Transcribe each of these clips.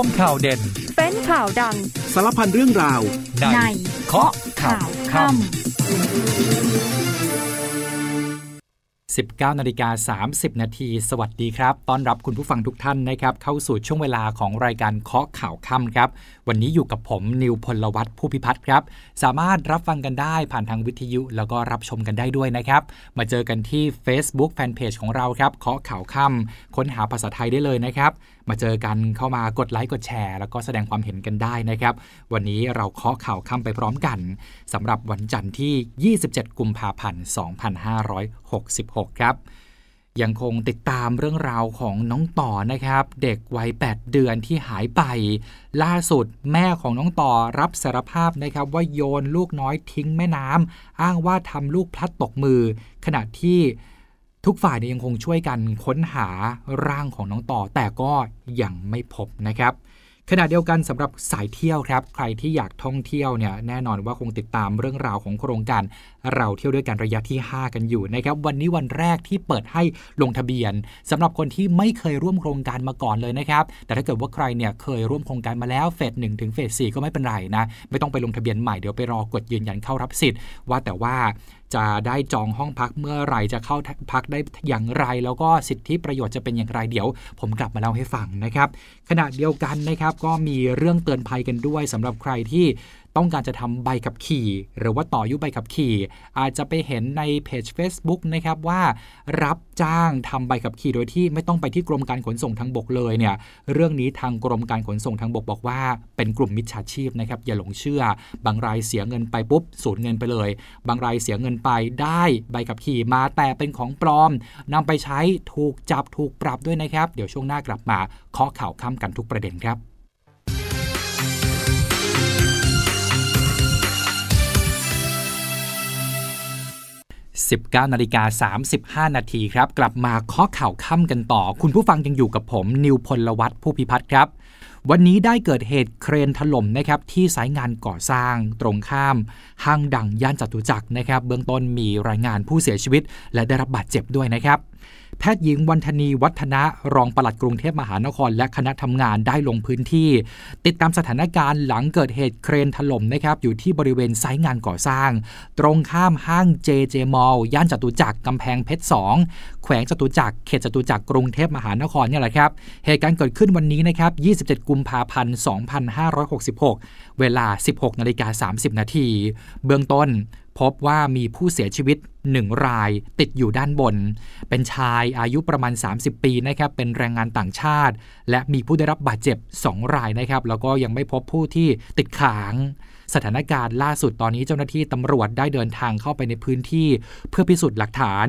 วมข่าวเด่น เป็นข่าวดัง สารพันเรื่องราวในในเคาะข่าวค่ำ19นาฬิกา30 นาที สวัสดีครับ ต้อนรับคุณผู้ฟังทุกท่านนะครับ เข้าสู่ช่วงเวลาของรายการเคาะข่าวค่ำครับ วันนี้อยู่กับผมนิวพลวัตผู้พิพัฒน์ครับ สามารถรับฟังกันได้ผ่านทางวิทยุ แล้วก็รับชมกันได้ด้วยนะครับ มาเจอกันที่ Facebook Fanpage ของเราครับ เคาะข่าวค่ำค้นหาภาษาไทยได้เลยนะครับ มาเจอกันเข้ามากดไลค์กดแชร์ แล้วก็แสดงความเห็นกันได้นะครับ วันนี้เราเคาะข่าวค่ำไปพร้อมกันสำหรับวันจันทร์ที่ 27 กุมภาพันธ์ 2566 ครับยังคงติดตามเรื่องราวของน้องต่อนะครับ เด็กวัย 8 เดือนที่หายไป ล่าสุดแม่ของน้องต่อรับสารภาพนะครับ ว่าโยนลูกน้อยทิ้งแม่น้ำอ้างว่าทำลูกพลัดตกมือ ขณะที่ ทุกฝ่ายเนี่ยยังคงช่วยกันค้นหาร่างของน้องต่อ แต่ก็ยังไม่พบนะครับขณะเดียวกันสำหรับสายเที่ยวครับ ใครที่อยากท่องเที่ยวเนี่ยแน่นอนว่าคงติดตามเรื่องราวของโครงการเราเที่ยวด้วยกันระยะที่ 5 กันอยู่นะครับวันนี้วันแรกที่เปิดให้ลงทะเบียนสำหรับคนที่ไม่เคยร่วมโครงการมาก่อนเลยนะครับแต่ถ้าเกิดว่าใครเนี่ยเคยร่วมโครงการมาแล้วเฟสหนึ่งถึงเฟสสี่ก็ไม่เป็นไรนะไม่ต้องไปลงทะเบียนใหม่เดี๋ยวไปรอกดยืนยันเข้ารับสิทธิ์ว่าแต่ว่าจะได้จองห้องพักเมื่อไหรจะเข้าพักได้อย่างไร แล้วก็สิทธิประโยชน์จะเป็นอย่างไรเดี๋ยว ผมกลับมาเล่าให้ฟังนะครับขณะเดียวกันนะครับก็มีเรื่องเตือนภัยกันด้วยสำหรับใครที่ต้องการจะทำใบขับขี่ หรือว่าต่ออยุใบขับขี่ อาจจะไปเห็นในเพจ Facebook นะครับว่า รับจ้างทำใบขับขี่โดยที่ไม่ต้องไปที่กรมการขนส่งทางบกเลยเนี่ยเรื่องนี้ทางกรมการขนส่งทางบกบอกว่า เป็นกลุ่มมิจฉาชีพนะครับอย่าหลงเชื่อ บางรายเสียเงินไปปุ๊บสูญเงินไปเลย บางรายเสียเงินไปได้ใบขับขี่มาแต่เป็นของปลอมนำไปใช้ถูกจับถูกปรับด้วยนะครับ เดี๋ยวช่วงหน้ากลับมาเคาะข่าวค่ำกันทุกประเด็นครับ 19นาฬิกา35 นาทีครับ กลับมาข้อข่าวค่ำกันต่อ คุณผู้ฟังยังอยู่กับผม นิวพลวัตผู้พิพัฒน์ครับ วันนี้ได้เกิดเหตุเครนถล่มนะครับที่สายงานก่อสร้างตรงข้าม ห้างดังย่านจตุจักรนะครับ เบื้องต้นมีรายงานผู้เสียชีวิต และได้รับบาดเจ็บด้วยนะครับแพทย์หญิงวันธนีวัฒนะรองปลัดกรุงเทพมหานคร และคณะทำงานได้ลงพื้นที่ ติดตามสถานการณ์หลังเกิดเหตุเครนถล่มนะครับอยู่ที่บริเวณไซต์งานก่อสร้าง ตรงข้ามห้าง JJ Mall ย่านจตุจักรกำแพงเพชร 2 แขวงจตุจักรเขตจตุจักรกรุงเทพมหานครเนี่ยแหละครับเหตุการณ์เกิดขึ้นวันนี้นะครับ 27 กุมภาพันธ์ 2566 เวลา 16 นาฬิกา 30 นาที เบื้องต้น พบว่ามีผู้เสียชีวิต 1 รายติดอยู่ด้านบน เป็นชายอายุประมาณ 30 ปีนะครับเป็นแรงงานต่างชาติ และมีผู้ได้รับบาดเจ็บ 2 รายนะครับแล้วก็ยังไม่พบผู้ที่ติดค้าง สถานการณ์ล่าสุดตอนนี้เจ้าหน้าที่ตำรวจได้เดินทางเข้าไปในพื้นที่ เพื่อพิสูจน์หลักฐาน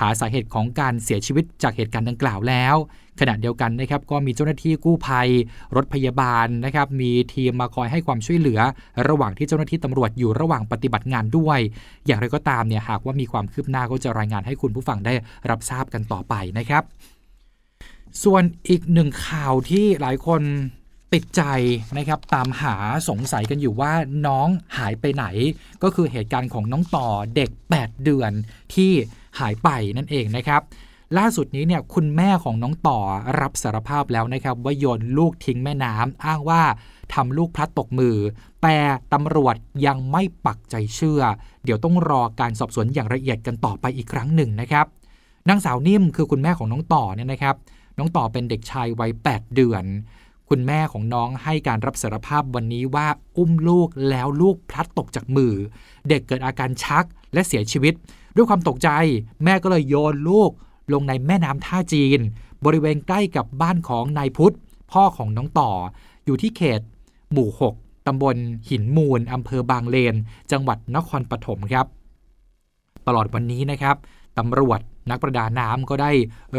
หาสาเหตุของการเสียชีวิตจากเหตุการณ์ดังกล่าวแล้ว ขณะเดียวกันนะครับก็มีเจ้าหน้าที่กู้ภัย รถพยาบาลนะครับมีทีมมาคอยให้ความช่วยเหลือ ระหว่างที่เจ้าหน้าที่ตำรวจอยู่ระหว่างปฏิบัติงานด้วย อย่างไรก็ตามเนี่ยหากว่ามีความคืบหน้าก็จะรายงานให้คุณผู้ฟังได้รับทราบกันต่อไปนะครับ ส่วนอีกหนึ่งข่าวที่หลายคน ติดใจนะครับตามหาสงสัยกันอยู่ว่าน้องหายไปไหน ก็คือเหตุการณ์ของน้องต่อเด็ก 8 เดือนที่หายไปนั่นเองนะครับ ล่าสุดนี้เนี่ยคุณแม่ของน้องต่อรับสารภาพแล้วนะครับว่าโยนลูกทิ้งแม่น้ำอ้างว่าทำลูกพลัดตกมือ แต่ตำรวจยังไม่ปักใจเชื่อ เดี๋ยวต้องรอการสอบสวนอย่างละเอียดกันต่อไปอีกครั้งหนึ่งนะครับนางสาวนิ่มคือคุณแม่ของน้องต่อเนี่ยนะครับ น้องต่อเป็นเด็กชายวัย 8 เดือน คุณแม่ของน้องให้การรับสารภาพวันนี้ว่าอุ้มลูกแล้วลูกพลัดตกจากมือ เด็กเกิดอาการชักและเสียชีวิต ด้วยความตกใจ แม่ก็เลยโยนลูก ลงในแม่น้ำท่าจีน บริเวณใกล้กับบ้านของนายพุทธ พ่อของน้องต่อ อยู่ที่เขต หมู่ 6ตำบลหินมูลอำเภอบางเลน จังหวัดนครปฐมครับ ตลอดวันนี้นะครับ ตำรวจนักประดาน้ำก็ได้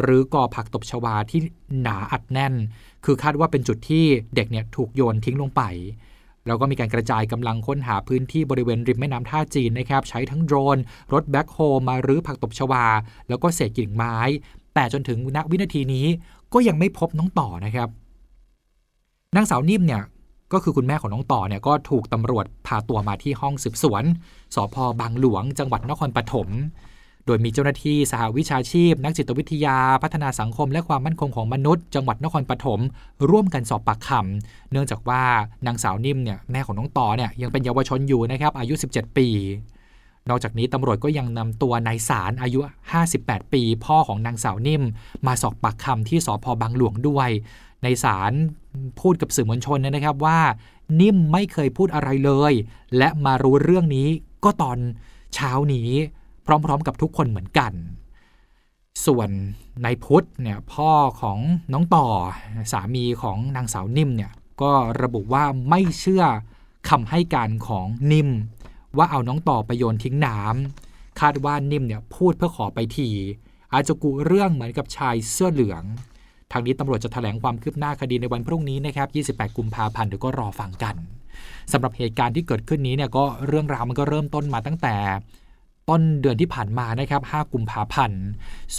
รื้อกอผักตบชวาที่หนาอัดแน่น คือคาดว่าเป็นจุดที่เด็กเนี่ยถูกโยนทิ้งลงไป แล้วก็มีการกระจายกำลังค้นหาพื้นที่บริเวณริมแม่น้ำท่าจีนนะครับ ใช้ทั้งโดรน รถแบ็คโฮมารื้อผักตบชวา แล้วก็เศษกิ่งไม้ แต่จนถึงณวินาทีนี้ก็ยังไม่พบน้องต่อนะครับ นางสาวนิ่มเนี่ยก็คือคุณแม่ของน้องต่อเนี่ยก็ถูกตำรวจพาตัวมาที่ห้องสืบสวนสพบางหลวง จังหวัดนครปฐม โดยมีเจ้าหน้าที่สหวิชาชีพ นักจิตวิทยา พัฒนาสังคม และความมั่นคงของมนุษย์ จังหวัดนครปฐมร่วมกันสอบปากคำเนื่องจากว่านางสาวนิ่มเนี่ยแม่ของน้องต่อเนี่ยยังเป็นเยาวชนอยู่นะครับอายุ 17 ปี นอกจากนี้ตำรวจก็ยังนำตัวนายสารอายุ 58 ปี พ่อของนางสาวนิ่ม มาสอบปากคำที่สพบางหลวงด้วยในสารพูดกับสื่อมวลชนนะครับว่า นิ่มไม่เคยพูดอะไรเลย และมารู้เรื่องนี้ก็ตอนเช้านี้ พร้อม ๆ กับทุกคนเหมือนกัน ส่วนนายพุทธเนี่ยพ่อของน้องต่อสามีของนางสาวนิ่มเนี่ยก็ระบุว่าไม่เชื่อคำให้การของนิ่ม ว่าเอาน้องต่อไปโยนทิ้งน้ำคาดว่านิ่มเนี่ยพูดเพื่อขอไปที อาจจะกุเรื่องเหมือนกับชายเสื้อเหลืองทางนี้ตำรวจจะแถลงความคืบหน้าคดีในวันพรุ่งนี้นะครับ 28 กุมภาพันธ์เดี๋ยวก็รอฟังกันสำหรับเหตุการณ์ที่เกิดขึ้นนี้เนี่ยก็เรื่องราวมันก็เริ่มต้นมาตั้งแต่ ต้นเดือนที่ผ่านมานะครับ 5 กุมภาพันธ์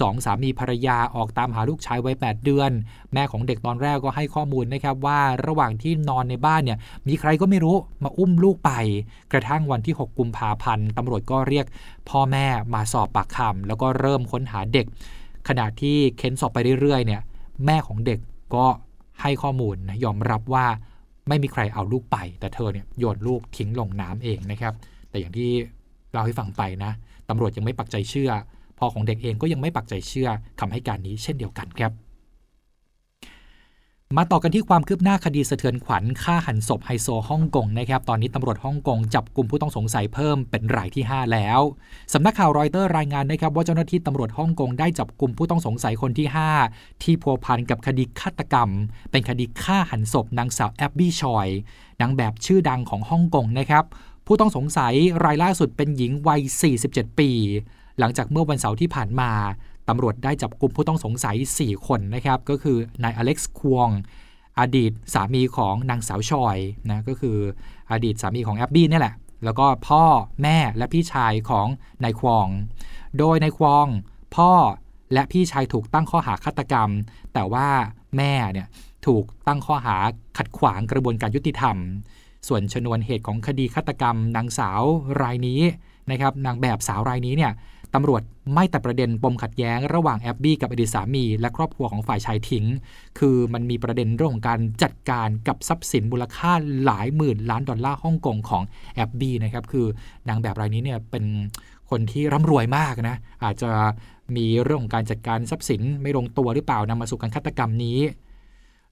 สองสามีภรรยาออกตามหาลูกชายวัย 8 เดือน แม่ของเด็กตอนแรกก็ให้ข้อมูลนะครับว่าระหว่างที่นอนในบ้านเนี่ยมีใครก็ไม่รู้มาอุ้มลูกไป กระทั่งวันที่ 6 กุมภาพันธ์ตำรวจก็เรียกพ่อแม่มาสอบปากคำแล้วก็เริ่มค้นหาเด็ก ขณะที่เค้นสอบไปเรื่อยๆเนี่ยแม่ของเด็กก็ให้ข้อมูลยอมรับว่าไม่มีใครเอาลูกไป แต่เธอเนี่ยโยนลูกทิ้งลงน้ำเองนะครับ แต่อย่างที่ เราให้ฟังไปนะตำรวจยังไม่ปักใจเชื่อพ่อของเด็กเองก็ยังไม่ปักใจเชื่อคำให้การนี้เช่นเดียวกันครับ มาต่อกันที่ความคืบหน้าคดีสะเทือนขวัญฆ่าหันศพไฮโซฮ่องกงนะครับ ตอนนี้ตำรวจฮ่องกงจับกลุ่มผู้ต้องสงสัยเพิ่มเป็นรายที่ 5 แล้วสำนักข่าวรอยเตอร์รายงานนะครับว่าเจ้าหน้าที่ตำรวจฮ่องกงได้จับกลุ่มผู้ต้องสงสัยคนที่ 5 ที่พัวพันกับคดีฆาตกรรม เป็นคดีฆ่าหันศพนางสาวแอบบี้ชอยนางแบบชื่อดังของฮ่องกงนะครับ ผู้ต้องสงสัยรายล่าสุดเป็นหญิงวัย 47 ปี หลังจากเมื่อวันเสาร์ที่ผ่านมาตำรวจได้จับกลุ่มผู้ต้องสงสัย 4 คนนะครับ ก็คือนายอเล็กซ์ควง อดีตสามีของนางสาวชอยนะก็คืออดีตสามีของแอบบี้นี่แหละ แล้วก็พ่อแม่และพี่ชายของนายควง โดยนายควงพ่อและพี่ชายถูกตั้งข้อหาฆาตกรรม แต่ว่าแม่เนี่ยถูกตั้งข้อหาขัดขวางกระบวนการยุติธรรม ส่วนชนวนเหตุของคดีฆาตกรรมนางสาวรายนี้นะครับนางแบบสาวรายนี้เนี่ยตำรวจไม่ตัดประเด็นปมขัดแย้งระหว่างแอบบี้กับอดีตสามี และครอบครัวของฝ่ายชายทิ้ง คือมันมีประเด็นเรื่องของการจัดการกับทรัพย์สินมูลค่าหลายหมื่นล้านดอลลาร์ฮ่องกงของแอบบี้นะครับ คือนางแบบรายนี้เนี่ยเป็นคนที่ร่ำรวยมากนะ อาจจะมีเรื่องของการจัดการทรัพย์สินไม่ลงตัวหรือเปล่านำมาสู่การฆาตกรรมนี้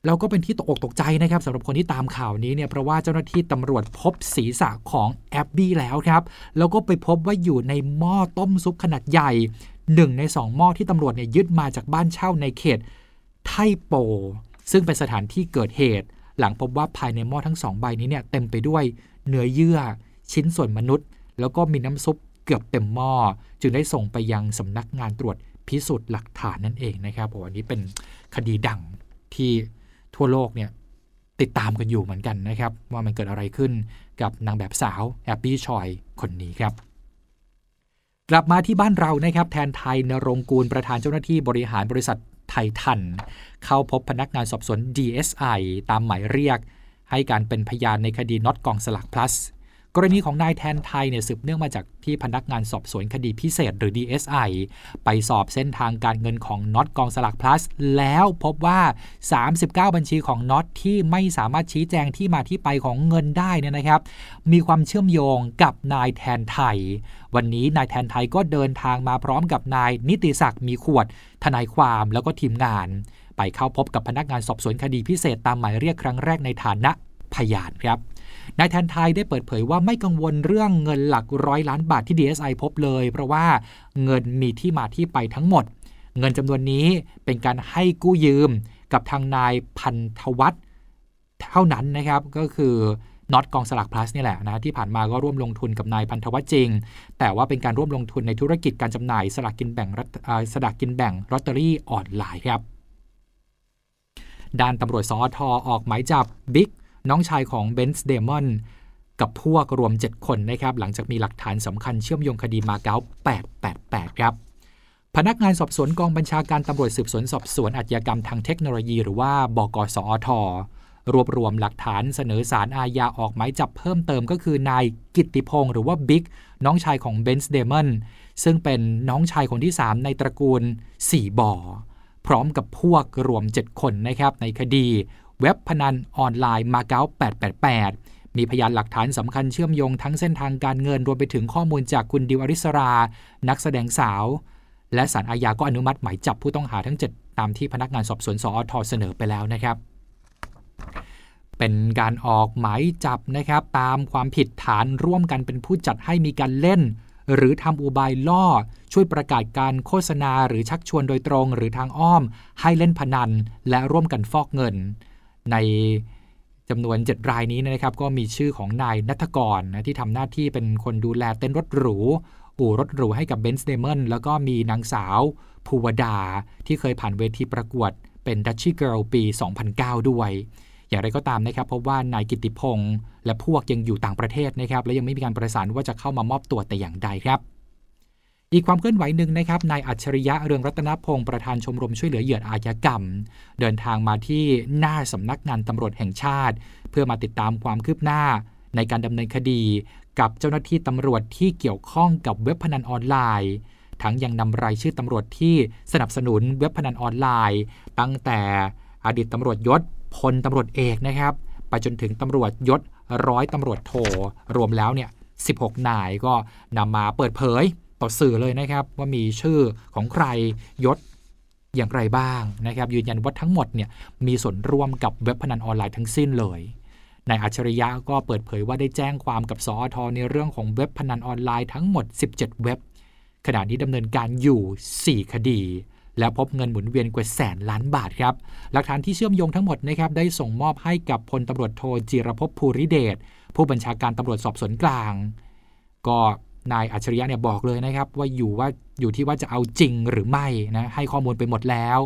แล้วก็เป็นที่ตกอกตกใจนะครับสำหรับคนที่ตามข่าวนี้เนี่ยเพราะว่าเจ้าหน้าที่ตำรวจพบศีรษะของแอบบี้แล้วครับ แล้วก็ไปพบว่าอยู่ในหม้อต้มซุปขนาดใหญ่หนึ่งในสองหม้อที่ตำรวจเนี่ยยึดมาจากบ้านเช่าในเขตไทโป ซึ่งเป็นสถานที่เกิดเหตุ หลังพบว่าภายในหม้อทั้งสองใบนี้เนี่ยเต็มไปด้วยเนื้อเยื่อ ชิ้นส่วนมนุษย์ แล้วก็มีน้ำซุปเกือบเต็มหม้อจึงได้ส่งไปยังสำนักงานตรวจพิสูจน์หลักฐานนั่นเองนะครับโอ้อันนี้เป็นคดีดังที่ ทั่วโลกเนี่ยติดตามกันอยู่เหมือนกันนะครับ ว่ามันเกิดอะไรขึ้นกับนางแบบสาวแอบบี้ชอยคนนี้ครับ กลับมาที่บ้านเรานะครับ แทนไทยนรงกูลประธานเจ้าหน้าที่บริหารบริษัทไททัน เข้าพบพนักงานสอบสวน DSI ตามหมายเรียก ให้การเป็นพยานในคดีน็อตกองสลัก plus กรณีของนายแทนไทยเนี่ยสืบเนื่องมาจากที่พนักงานสอบสวนคดีพิเศษหรือ DSI ไปสอบเส้นทางการเงินของน็อตกองสลาก plus แล้วพบว่า 39 บัญชีของน็อตที่ไม่สามารถชี้แจงที่มาที่ไปของเงินได้เนี่ยนะครับ มีความเชื่อมโยงกับนายแทนไทย วันนี้นายแทนไทยก็เดินทางมาพร้อมกับนายนิติศักดิ์มีขวด ทนายความแล้วก็ทีมงานไปเข้าพบกับพนักงานสอบสวนคดีพิเศษตามหมายเรียกครั้งแรกในฐานะ พยานครับนายแทนไทยได้เปิดเผยว่าไม่กังวลเรื่องเงินหลักร้อยล้านบาทที่ DSI พบเลย เพราะว่าเงินมีที่มาที่ไปทั้งหมด เงินจำนวนนี้เป็นการให้กู้ยืมกับทางนายพันธวัฒน์เท่านั้นนะครับก็คือน็อตกองสลากพลัสนี่แหละนะที่ผ่านมาก็ร่วมลงทุนกับนายพันธวัฒน์จริง แต่ว่าเป็นการร่วมลงทุนในธุรกิจการจำหน่ายสลากกินแบ่งสลากกินแบ่งลอตเตอรี่ออนไลน์ครับด้านตำรวจสอท.ออกหมายจับบิ๊ก น้องชายของเบนซ์เดม่อนกับพวกรวม 7 คนนะครับ หลังจากมีหลักฐานสำคัญเชื่อมโยงคดีมาเก๊า888 ครับ พนักงานสอบสวนกองบัญชาการตำรวจสืบสวนสอบสวนอาชญากรรมทางเทคโนโลยี หรือว่าบช.สอท.รวบรวมหลักฐานเสนอศาลอาญาออกหมายจับเพิ่มเติมก็คือนายกิตติพงศ์หรือว่าบิ๊กน้องชายของเบนซ์เดม่อนซึ่งเป็นน้องชายคนที่ 3 ในตระกูล 4 บ่อ พร้อมกับพวกรวม 7 คนนะครับในคดี เว็บพนันออนไลน์มาเก๊า888 มีพยานหลักฐานสำคัญเชื่อมโยงทั้งเส้นทางการเงินรวมไปถึงข้อมูลจากคุณดิวอริสรา นักแสดงสาว และศาลอาญาก็อนุมัติหมายจับผู้ต้องหาทั้ง 7 ตามที่พนักงานสอบสวนสอทเสนอไปแล้วนะครับเป็นการออกหมายจับนะครับ ตามความผิดฐานร่วมกันเป็นผู้จัดให้มีการเล่น หรือทำอุบายล่อ ช่วยประกาศการโฆษณาหรือชักชวนโดยตรง หรือทางอ้อม ให้เล่นพนัน และร่วมกันฟอกเงิน ในจำนวน 7 รายนี้นะครับ ก็มีชื่อของนายนัทกรนะที่ทำหน้าที่เป็นคนดูแลเต้นรถหรู อู่รถหรูให้กับเบนซ์เดมอนแล้วก็มีนางสาวภูวดา ที่เคยผ่านเวทีประกวดเป็นดัชชี่เกิร์ลปี 2009 ด้วย อย่างไรก็ตามนะครับเพราะว่านายกิติพงศ์และพวกยังอยู่ต่างประเทศนะครับ และยังไม่มีการประสานว่าจะเข้ามามอบตัวแต่อย่างใดครับ อีกความเคลื่อนไหวหนึ่งนะครับนายอัจฉริยะเรืองรัตนพงศ์ประธานชมรมช่วยเหลือเหยื่ออาชญากรรม เดินทางมาที่หน้าสำนักงานตำรวจแห่งชาติ เพื่อมาติดตามความคืบหน้าในการดำเนินคดี กับเจ้าหน้าที่ตำรวจที่เกี่ยวข้องกับเว็บพนันออนไลน์ ทั้งยังนำรายชื่อตำรวจที่สนับสนุนเว็บพนันออนไลน์ ตั้งแต่อดีตตำรวจยศพลตำรวจเอกนะครับไปจนถึงตำรวจยศร้อยตำรวจโทรวมแล้วเนี่ย16 นายก็นำมาเปิดเผย ต่อสื่อเลยนะครับ ว่ามีชื่อของใครยศอย่างไรบ้างนะครับ ยืนยันว่าทั้งหมดเนี่ยมีส่วนร่วมกับเว็บพนันออนไลน์ทั้งสิ้นเลยนายอัจฉริยะก็เปิดเผยว่าได้แจ้งความกับสอทในเรื่องของเว็บพนันออนไลน์ทั้งหมด 17 เว็บ ขณะนี้ดำเนินการอยู่ 4 คดี แล้วพบเงินหมุนเวียนกว่าแสนล้านบาทครับ หลักฐานที่เชื่อมโยงทั้งหมดนะครับได้ส่งมอบให้กับพลตำรวจโทจิรภพภูริเดชผู้บัญชาการตำรวจสอบสวนกลาง ก็ นายอัจฉริยะเนี่ยบอกเลยนะครับ ว่าอยู่ว่าอยู่ที่ว่าจะเอาจริงหรือไม่นะให้ข้อมูลไปหมดแล้ว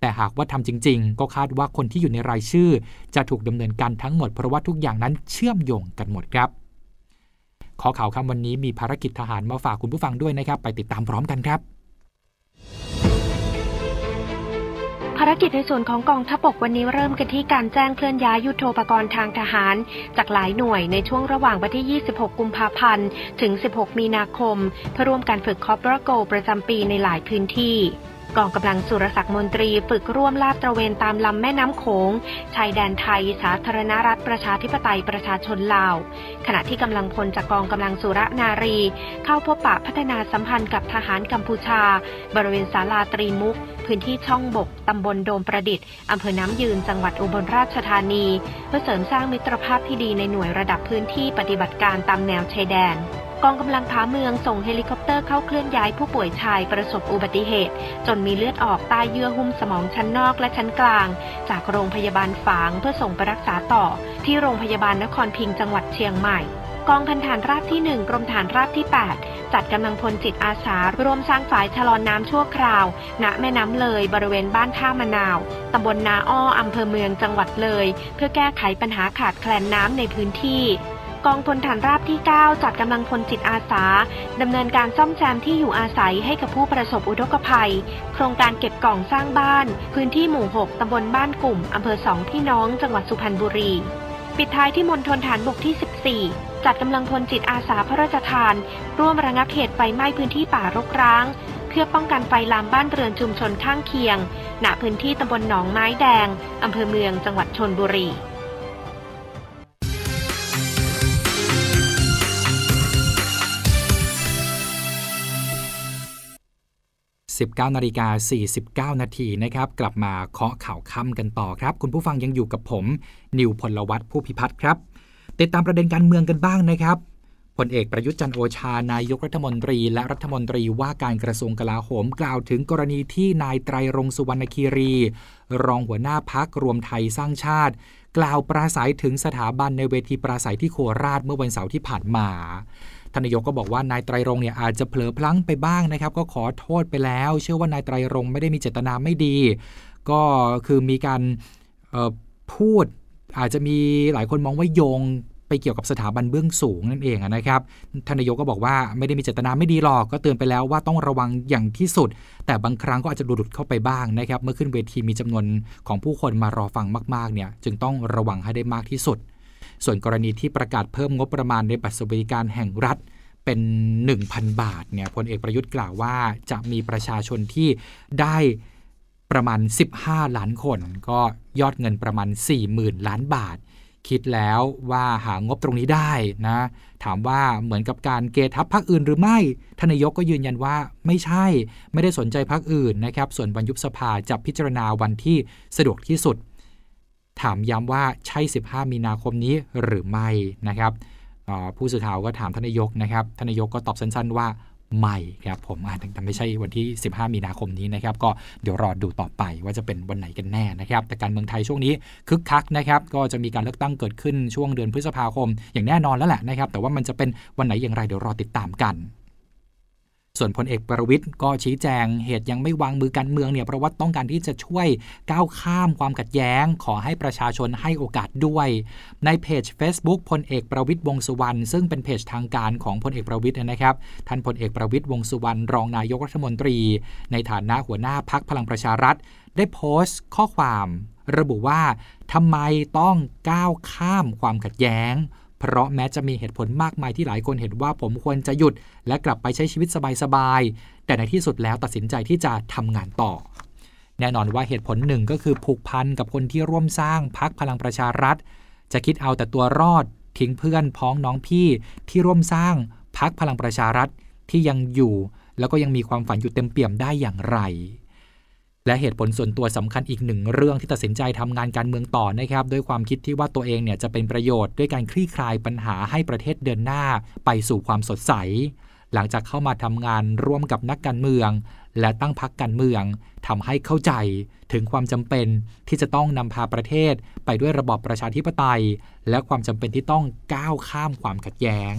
แต่หากว่าทำจริง ๆ ก็คาดว่าคนที่อยู่ในรายชื่อ จะถูกดำเนินการทั้งหมดเพราะว่าทุกอย่างนั้นเชื่อมโยงกันหมดครับ ขอข่าวคำวันนี้มีภารกิจทหารมาฝากคุณผู้ฟังด้วยนะครับ ไปติดตามพร้อมกันครับารกิจในส่วนของกองทัพบกวันนี้เริ่มกันที่การแจ้งเคลื่อนย้ายยุทโธปกรณ์ทางทหาร จากหลายหน่วยในช่วงระหว่างวันที่ 26 กุมภาพันธ์ ถึง 16 มีนาคม เพื่อร่วมการฝึกคอปอร์โกประจำปีในหลายพื้นที่ กองกำลังสุรศักดิ์มนตรีฝึกร่วมลาดตระเวนตามลำแม่น้ำโขง ชายแดนไทย สาธารณรัฐประชาธิปไตยประชาชนลาว ขณะที่กำลังพลจากกองกำลังสุรนารี เข้าพบปะพัฒนาสัมพันธ์กับทหารกัมพูชา บริเวณศาลาตรีมุก พื้นที่ช่องบกตำบลโดมประดิษฐ์อำเภอน้ำยืนจังหวัดอุบลราชธานี เพื่อเสริมสร้างมิตรภาพที่ดีในหน่วยระดับพื้นที่ปฏิบัติการตามแนวชายแดน กองกำลังผาเมืองส่งเฮลิคอปเตอร์เข้าเคลื่อนย้ายผู้ป่วยชายประสบอุบัติเหตุ จนมีเลือดออกใต้เยื่อหุ้มสมองชั้นนอกและชั้นกลาง จากโรงพยาบาลฝางเพื่อส่งไปรักษาต่อ ที่โรงพยาบาลนครพิงจังหวัดเชียงใหม่กองพันฐานราบที่ 1 กรมฐานราบที่ 8 จัดกำลังพลจิตอาสาร่วมสร้างฝายชะลอนน้ำชั่วคราว ณ แม่น้ำเลยบริเวณบ้านท่ามะนาว ตำบลนาอ้ออำเภอเมืองจังหวัดเลย เพื่อแก้ไขปัญหาขาดแคลนน้ำในพื้นที่ กองพลฐานราบที่ 9 จัดกำลังพลจิตอาสาดำเนินการซ่อมแซมที่อยู่อาศัยให้กับผู้ประสบอุทกภัย โครงการเก็บกล่องสร้างบ้าน พื้นที่หมู่ 6 ตำบลบ้านกลุ่มอำเภอสองพี่น้องจังหวัดสุพรรณบุรี ปิดท้ายที่มณฑลฐานบกที่ 14จัดกำลังพลจิตอาสาพระราชทาน ร่วมระงับเหตุไฟไหม้พื้นที่ป่ารกร้าง เพื่อป้องกันไฟลามบ้านเรือนชุมชนข้างเคียง ณ พื้นที่ตำบลหนองไม้แดง อำเภอเมืองจังหวัดชนบุรี 19นาฬิกา49 นาทีนะครับ กลับมาเคาะข่าวค่ำกันต่อครับ คุณผู้ฟังยังอยู่กับผม นิวพลวัตผู้พิพัฒน์ครับ ติดตามประเด็นการเมืองกันบ้างนะครับพลเอกประยุทธ์จันโอชานายกรัฐมนตรี และรัฐมนตรีว่าการกระทรวงกลาโหมกล่าวถึงกรณีที่นายไตรรงสุวรรณคีรี รองหัวหน้าพักรวมไทยสร้างชาติ กล่าวปราศัยถึงสถาบันในเวทีปราศัยที่โคราชเมื่อวันเสาร์ที่ผ่านมาทานนายกก็บอกว่านายไตรรงเนี่ยอาจจะเผลอพลั้งไปบ้างนะครับ ก็ขอโทษไปแล้ว เชื่อว่านายไตรรงไม่ได้มีเจตนาไม่ดี ก็คือมีการพูดอาจจะมีหลายคนมองว่าโยง ไปเกี่ยวกับสถาบันเบื้องสูงนั่นเองนะครับท่านนายกก็บอกว่าไม่ได้มีเจตนาไม่ดีหรอกก็เตือนไปแล้วว่าต้องระวังอย่างที่สุด แต่บางครั้งก็อาจจะหลุดเข้าไปบ้างนะครับ เมื่อขึ้นเวทีมีจำนวนของผู้คนมารอฟังมากๆเนี่ยจึงต้องระวังให้ได้มากที่สุด ส่วนกรณีที่ประกาศเพิ่มงบประมาณในบัตรสวัสดิการแห่งรัฐเป็น 1,000 บาทเนี่ยพลเอกประยุทธ์กล่าวว่าจะมีประชาชนที่ได้ประมาณ 15 ล้านคน ก็ยอดเงินประมาณ 40,000 ล้านบาท คิดแล้วว่าหางบตรงนี้ได้นะ ถามว่าเหมือนกับการเกทับพักอื่นหรือไม่ทนายกก็ยืนยันว่าไม่ใช่ไม่ได้สนใจพักอื่นนะครับ ส่วนวันยุบสภาจะพิจารณาวันที่สะดวกที่สุด ถามย้ำว่าใช่ 15 มีนาคมนี้หรือไม่นะครับผู้สื่อข่าวก็ถามทนายกนะครับทนายกก็ตอบสั้นๆว่า ไม่ครับผมอาจจะไม่ใช่วันที่ 15 มีนาคมนี้นะครับ ก็เดี๋ยวรอดูต่อไปว่าจะเป็นวันไหนกันแน่นะครับ แต่การเมืองไทยช่วงนี้คึกคักนะครับ ก็จะมีการเลือกตั้งเกิดขึ้นช่วงเดือนพฤษภาคม อย่างแน่นอนแล้วแหละนะครับ แต่ว่ามันจะเป็นวันไหนอย่างไรเดี๋ยวรอติดตามกัน ส่วนพลเอกประวิทย์ก็ชี้แจงเหตุยังไม่วางมือการเมืองเนี่ยเพราะว่าต้องการที่จะช่วยก้าวข้ามความขัดแย้ง ขอให้ประชาชนให้โอกาสด้วย ในเพจ Facebook พลเอกประวิทย์วงสุวรรณซึ่งเป็นเพจทางการของพลเอกประวิทย์นะครับท่านพลเอกประวิทย์วงสุวรรณรองนายกรัฐมนตรี ในฐานะหัวหน้าพักพลังประชารัฐ ได้โพสต์ข้อความ ระบุว่าทำไมต้องก้าวข้ามความขัดแย้ง เพราะแม้จะมีเหตุผลมากมายที่หลายคนเห็นว่าผมควรจะหยุด และกลับไปใช้ชีวิตสบายๆ แต่ในที่สุดแล้วตัดสินใจที่จะทำงานต่อ แน่นอนว่าเหตุผลหนึ่งก็คือผูกพันกับคนที่ร่วมสร้างพักพลังประชารัฐ จะคิดเอาแต่ตัวรอด ทิ้งเพื่อนพ้องน้องพี่ที่ร่วมสร้างพักพลังประชารัฐที่ยังอยู่ แล้วก็ยังมีความฝันอยู่เต็มเปี่ยมได้อย่างไร และเหตุผลส่วนตัวสำคัญอีกหนึ่งเรื่องที่ตัดสินใจทำงานการเมืองต่อนะครับด้วยความคิดที่ว่าตัวเองเนี่ยจะเป็นประโยชน์ด้วยการคลี่คลายปัญหาให้ประเทศเดินหน้าไปสู่ความสดใส หลังจากเข้ามาทำงานร่วมกับนักการเมือง และตั้งพักการเมืองทำให้เข้าใจถึงความจำเป็นที่จะต้องนำพาประเทศไปด้วยระบอบประชาธิปไตย และความจำเป็นที่ต้องก้าวข้ามความขัดแย้ง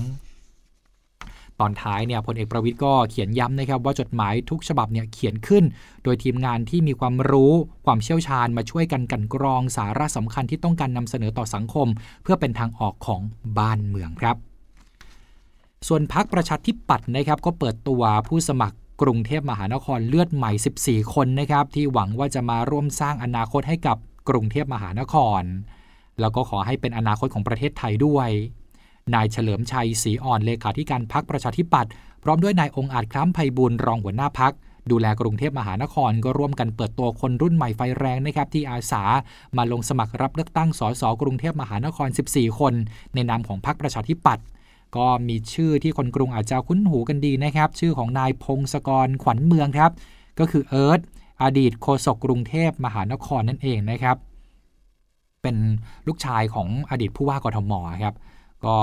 ตอนท้ายเนี่ยพลเอกประวิทย์ก็เขียนย้ำนะครับว่าจดหมายทุกฉบับเนี่ยเขียนขึ้น โดยทีมงานที่มีความรู้ความเชี่ยวชาญมาช่วยกันกันกรองสาระสำคัญที่ต้องการนำเสนอต่อสังคม เพื่อเป็นทางออกของบ้านเมืองครับ ส่วนพักประชาธิปัตย์นะครับก็เปิดตัวผู้สมัครกรุงเทพมหานครเลือดใหม่ 14 คนนะครับที่หวังว่าจะมาร่วมสร้างอนาคตให้กับกรุงเทพมหานคร แล้วก็ขอให้เป็นอนาคตของประเทศไทยด้วย นายเฉลิมชัยศรีอ่อนเลขาธิการพักประชาธิปัตย์พร้อมด้วยนายองค์อาจคล้ำไพบุญรองหัวหน้าพักดูแลกรุงเทพมหานครก็ร่วมกันเปิดตัวคนรุ่นใหม่ไฟแรงนะครับที่อาสามาลงสมัครรับเลือกตั้งสสกรุงเทพมหานคร 14 คน ในนามของพักประชาธิปัตย์ก็มีชื่อที่คนกรุงอาจจะคุ้นหูกันดีนะครับ ชื่อของนายพงศกรขวัญเมืองครับ ก็คือเอิร์ธอดีตโฆษกกรุงเทพมหานครนั่นเองนะครับ เป็นลูกชายของอดีตผู้ว่ากทมครับ ก็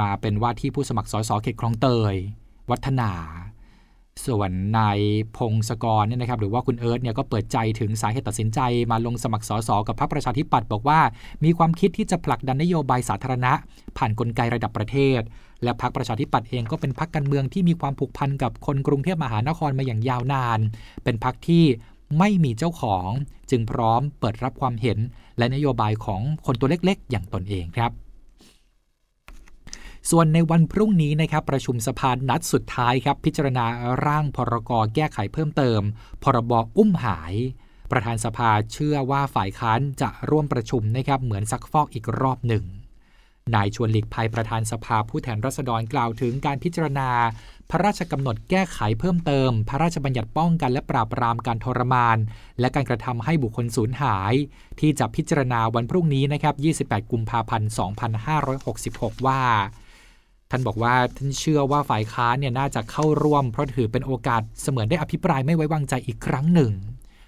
มาเป็นว่าที่ผู้สมัครสสเขตคลองเตย วัฒนา ส่วนนายพงศกรเนี่ยนะครับหรือว่าคุณเอิร์ธเนี่ยก็เปิดใจถึงสาเหตุตัดสินใจ มาลงสมัครสสกับพรรคประชาธิปัตย์บอกว่า มีความคิดที่จะผลักดันนโยบายสาธารณะ ผ่านนกลไกระดับประเทศ และพรรคประชาธิปัตย์เองก็เป็นพรรคการเมืองที่มีความผูกพันกับคนกรุงเทพมหานครมาอย่างยาวนาน เป็นพรรคที่ไม่มีเจ้าของจึงพร้อมเปิดรับความเห็น และนโยบายของคนตัวเล็กๆ อย่างตนเองครับ ส่วนในวันพรุ่งนี้นะครับประชุมสภานัดสุดท้ายครับพิจารณาร่างพรกแก้ไขเพิ่มเติม พรบอุ้มหาย ประธานสภาเชื่อว่าฝ่ายค้านจะร่วมประชุมนะครับเหมือนซักฟอกอีกรอบหนึ่งนายชวนหลีกภัยประธานสภาผู้แทนราษฎรกล่าวถึงการพิจารณา พระราชกำหนดแก้ไขเพิ่มเติม พระราชบัญญัติป้องกันและปราบปรามการทรมาน และการกระทำให้บุคคลสูญหาย ที่จะพิจารณาวันพรุ่งนี้นะครับ 28 กุมภาพันธ์ 2566 ว่า ท่านบอกว่าท่านเชื่อว่าฝ่ายค้านเนี่ยน่าจะเข้าร่วม เพราะถือเป็นโอกาสเสมือนได้อภิปรายไม่ไว้วางใจอีกครั้งหนึ่ง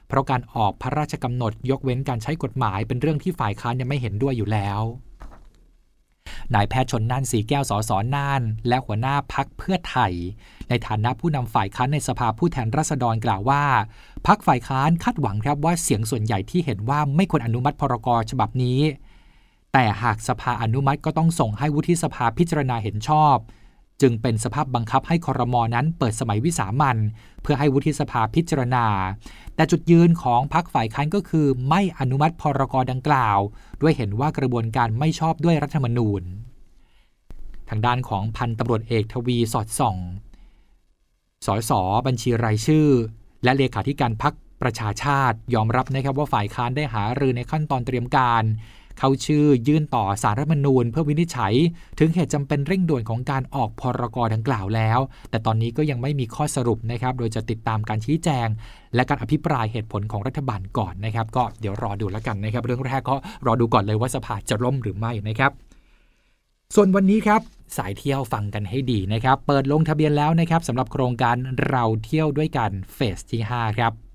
เพราะการออกพระราชกำหนดยกเว้นการใช้กฎหมายเป็นเรื่องที่ฝ่ายค้านยังไม่เห็นด้วยอยู่แล้วนายแพทย์ชนน่านสีแก้วสอสอน่าน และหัวหน้าพักเพื่อไทย ในฐานะผู้นำฝ่ายค้านในสภาผู้แทนราษฎรกล่าวว่า พักฝ่ายค้านคาดหวังครับว่าเสียงส่วนใหญ่ที่เห็นว่าไม่ควรอนุมัติพรกฉบับนี้ แต่หากสภาอนุมัติก็ต้องส่งให้วุฒิสภาพิจารณาเห็นชอบ จึงเป็นสภาพบังคับให้คอรมอนั้นเปิดสมัยวิสามันเพื่อให้วุฒิสภาพิจารณา แต่จุดยืนของพรรคฝ่ายค้านก็คือไม่อนุมัติพรกรดังกล่าว ด้วยเห็นว่ากระบวนการไม่ชอบด้วยรัฐธรรมนูญ ทางด้านของพันตำรวจเอกทวีสอดส่องสสบัญชีรายชื่อ และเลขาธิการพักประชาชาติยอมรับนะครับว่าฝ่ายค้านได้หารือในขั้นตอนเตรียมการ เข้าชื่อยื่นต่อสารรัฐมนูญเพื่อวินิจฉัย ถึงเหตุจำเป็นเร่งด่วนของการออกพรกดังกล่าวแล้ว แต่ตอนนี้ก็ยังไม่มีข้อสรุปนะครับ โดยจะติดตามการชี้แจง และการอภิปรายเหตุผลของรัฐบาลก่อนนะครับ ก็เดี๋ยวรอดูแล้วกันนะครับ เรื่องแรกก็รอดูก่อนเลยว่าสภาจะล่มหรือไม่นะครับส่วนวันนี้ครับสายเที่ยวฟังกันให้ดีนะครับ เปิดลงทะเบียนแล้วนะครับสำหรับโครงการเราเที่ยวด้วยกันเฟสที่ 5 ครับ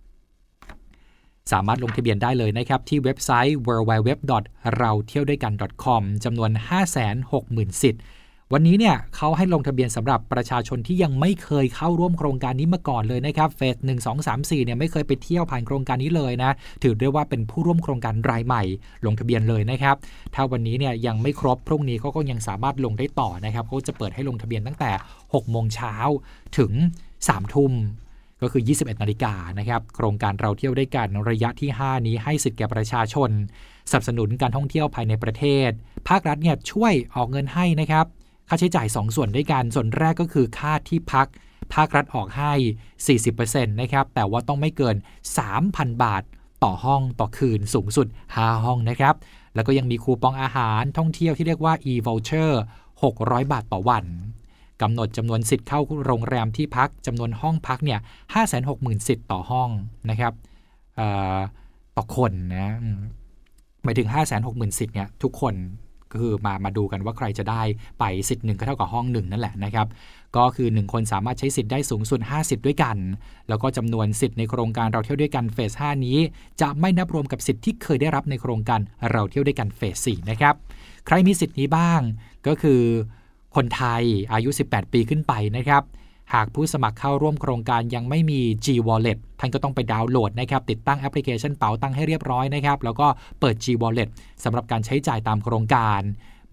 สามารถลงทะเบียนได้เลยนะครับ ที่เว็บไซต์ www. เราเที่ยวด้วยกัน .com จำนวน 560,000 สิทธิ์ วันนี้เนี่ยเขาให้ลงทะเบียนสำหรับประชาชนที่ยังไม่เคยเข้าร่วมโครงการนี้มาก่อนเลยนะครับเฟสหนึ่งสองสามสี่เนี่ยไม่เคยไปเที่ยวผ่านโครงการนี้เลยนะ ถือได้ว่าเป็นผู้ร่วมโครงการรายใหม่ ลงทะเบียนเลยนะครับ ถ้าวันนี้เนี่ยยังไม่ครบพรุ่งนี้เขาก็ยังสามารถลงได้ต่อนะครับเขาจะเปิดให้ลงทะเบียนตั้งแต่6โมงเช้าถึง3ทุ่ม ก็คือ 21 นาฬิกานะครับ โครงการเราเที่ยวได้กันระยะที่ 5 นี้ให้สิทธิ์แก่ประชาชนสนับสนุนการท่องเที่ยวภายในประเทศ ภาครัฐเนี่ยช่วยออกเงินให้นะครับ ค่าใช้จ่าย 2 ส่วนด้วยกัน ส่วนแรกก็คือค่าที่พัก ภาครัฐออกให้ 40%นะครับ แต่ว่าต้องไม่เกิน 3,000 บาทต่อห้องต่อคืนสูงสุด 5 ห้องนะครับ แล้วก็ยังมีคูปองอาหารท่องเที่ยวที่เรียกว่า e-voucher 600 บาทต่อวัน กำหนดจำนวนสิทธิ์เข้าโรงแรมที่พักจำนวนห้องพักเนี่ย560,000สิทธิ์ต่อห้องนะครับต่อคนนะหมายถึง 560,000 สิทธิ์เนี่ยทุกคนก็คือมามาดูกันว่าใครจะได้ไปสิทธิ์หนึ่งก็เท่ากับห้องหนึ่งนั่นแหละนะครับ ก็คือ 1 คนสามารถใช้สิทธิ์ได้สูงสุด50 ด้วยกัน แล้วก็จำนวนสิทธิ์ในโครงการเราเที่ยวด้วยกันเฟส5นี้ จะไม่นับรวมกับสิทธิ์ที่เคยได้รับในโครงการเราเที่ยวด้วยกันเฟส4นะครับใครมีสิทธิ์นี้บ้างก็คือ คนไทยอายุ 18 ปีขึ้นไปนะครับ หากผู้สมัครเข้าร่วมโครงการยังไม่มี G Wallet ท่านก็ต้องไปดาวน์โหลดนะครับ ติดตั้งแอปพลิเคชันเป๋าตังให้เรียบร้อยนะครับ แล้วก็เปิด G Wallet สำหรับการใช้จ่ายตามโครงการ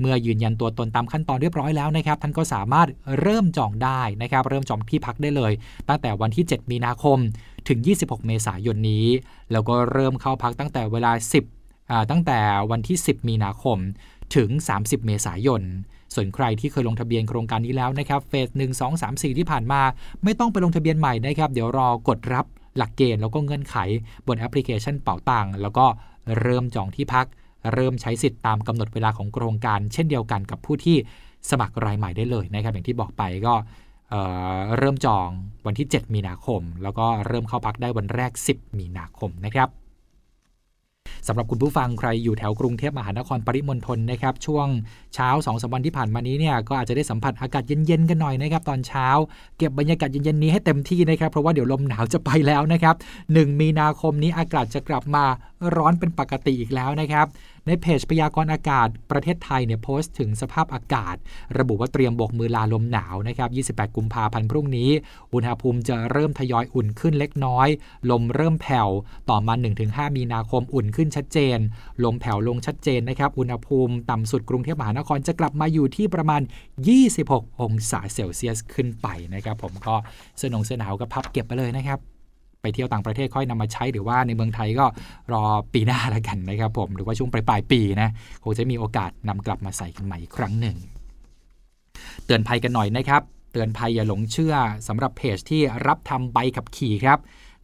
เมื่อยืนยันตัวตนตามขั้นตอนเรียบร้อยแล้วนะครับ ท่านก็สามารถเริ่มจองได้นะครับ เริ่มจองที่พักได้เลย ตั้งแต่วันที่ 7 มีนาคมถึง 26 เมษายนนี้ แล้วก็เริ่มเข้าพักตั้งแต่เวลา 10ตั้งแต่วันที่ 10 มีนาคมถึง 30 เมษายน ส่วนใครที่เคยลงทะเบียนโครงการนี้แล้วนะครับเฟส1 2 3 4ที่ผ่านมา ไม่ต้องไปลงทะเบียนใหม่นะครับ เดี๋ยวรอกดรับหลักเกณฑ์แล้วก็เงื่อนไขบนแอปพลิเคชันเป๋าตังแล้วก็เริ่มจองที่พัก เริ่มใช้สิทธิ์ตามกำหนดเวลาของโครงการ เช่นเดียวกันกับผู้ที่สมัครรายใหม่ได้เลยนะครับ อย่างที่บอกไปก็เเริ่มจองวันที่ 7 มีนาคม แล้วก็เริ่มเข้าพักได้วันแรก 10 มีนาคมนะครับ สำหรับคุณผู้ฟังใครอยู่แถวกรุงเทพมหานครปริมณฑลนะครับช่วงเช้า2อสวันที่ผ่านมานี้เนี่ยก็อาจจะได้สัมผัสอากาศเย็นๆกันหน่อยนะครับตอนเช้า เก็บบรรยากาศเย็นๆนี้ให้เต็มที่นะครับเพราะว่าเดี๋ยวลมหนาวจะไปแล้วนะครับ 1 มีนาคมนี้อากาศจะกลับมาร้อนเป็นปกติอีกแล้วนะครับ ในเพจพยากรณ์อากาศประเทศไทยเนี่ยโพสต์ถึงสภาพอากาศ ระบุว่าเตรียมบกมือลาลมหนาวนะครับ 28 กุมภาพันธ์พรุ่งนี้ อุณหภูมิจะเริ่มทยอยอุ่นขึ้นเล็กน้อย ลมเริ่มแผ่ว ต่อมา 1-5 มีนาคมอุ่นขึ้นชัดเจน ลมแผ่วลงชัดเจนนะครับ อุณหภูมิต่ำสุดกรุงเทพมหานครจะกลับมาอยู่ที่ประมาณ 26 องศาเซลเซียสขึ้นไปนะครับ ผมก็เสื้อนงเสื้อหนาวก็พับเก็บไปเลยนะครับ ไปเที่ยวต่างประเทศค่อยนำมาใช้หรือว่าในเมืองไทยก็รอปีหน้าแล้วกันนะครับผม หรือว่าช่วงปลายปลายปีนะคงจะมีโอกาสนำกลับมาใส่กันใหม่อีกครั้งหนึ่ง เตือนภัยกันหน่อยนะครับ เตือนภัยอย่าหลงเชื่อสำหรับเพจที่รับทำใบขับขี่ครับ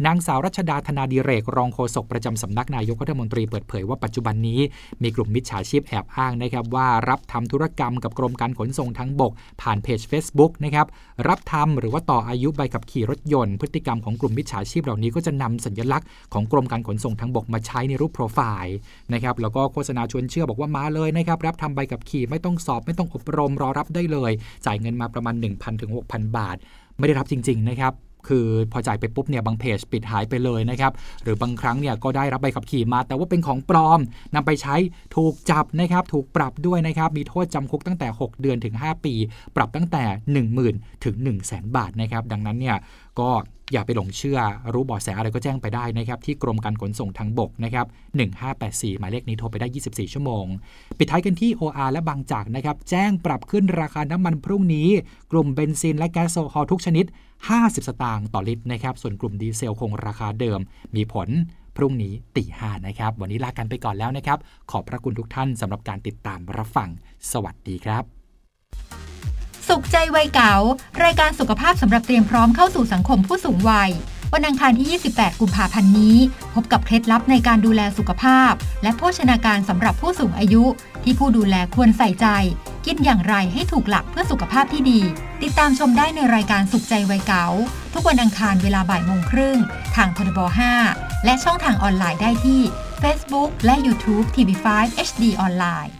นางสาวรัชดาธนาดีเรก รองโฆษกประจำสำนักนายกรัฐมนตรีเปิดเผยว่าปัจจุบันนี้มีกลุ่มมิจฉาชีพแอบอ้างนะครับว่ารับทำธุรกรรมกับกรมการขนส่งทางบก ผ่านเพจ Facebook นะครับรับทำหรือว่าต่ออายุใบขับขี่รถยนต์ พฤติกรรมของกลุ่มมิจฉาชีพเหล่านี้ก็จะนำสัญลักษณ์ของกรมการขนส่งทางบกมาใช้ในรูปโปรไฟล์นะครับแล้วก็โฆษณาชวนเชื่อบอกว่ามาเลยนะครับรับทำใบขับขี่ไม่ต้องสอบไม่ต้องอบรมรอรับได้เลย จ่ายเงินมาประมาณ 1,000ถึง6,000 บาท ไม่ได้รับจริง ๆ นะครับ คือพอจ่ายไปปุ๊บเนี่ยบางเพจปิดหายไปเลยนะครับหรือบางครั้งเนี่ยก็ได้รับใบขับขี่มา แต่ว่าเป็นของปลอมนำไปใช้ถูกจับนะครับถูกปรับด้วยนะครับมีโทษจำคุกตั้งแต่ 6 เดือนถึง 5 ปี ปรับตั้งแต่ 10,000ถึง1 0 0 0 0แบาทนะครับดังนั้นเนี่ยก็อย่าไปหลงเชื่อ รู้เบาะแสอะไรก็แจ้งไปได้นะครับ ที่กรมการขนส่งทางบกนะครับ 1584 หมายเลขนี้โทรไปได้ 24 ชั่วโมง ปิดท้ายกันที่ OR และบางจากนะครับ แจ้งปรับขึ้นราคาน้ำมันพรุ่งนี้ กลุ่มเบนซินและแก๊สโซฮอลทุกชนิด 50 สตางค์ต่อลิตรนะครับ ส่วนกลุ่มดีเซลคงราคาเดิม มีผลพรุ่งนี้ตีห้านะครับ วันนี้ลากันไปก่อนแล้วนะครับ ขอบพระคุณทุกท่านสำหรับการติดตามรับฟัง สวัสดีครับ สุขใจวัยเก๋ารายการสุขภาพสำหรับเตรียมพร้อมเข้าสู่สังคมผู้สูงวัย วันอังคารที่ 28 กุมภาพันธ์นี้ พบกับเคล็ดลับในการดูแลสุขภาพ และโภชนาการสำหรับผู้สูงอายุ ที่ผู้ดูแลควรใส่ใจ กินอย่างไรให้ถูกหลักเพื่อสุขภาพที่ดี ติดตามชมได้ในรายการสุขใจวัยเก๋าทุกวันอังคารเวลาบ่ายโมงครึ่งทางทรบ5และช่องทางออนไลน์ได้ที่ Facebook และ YouTube TV5 HD ออนไลน์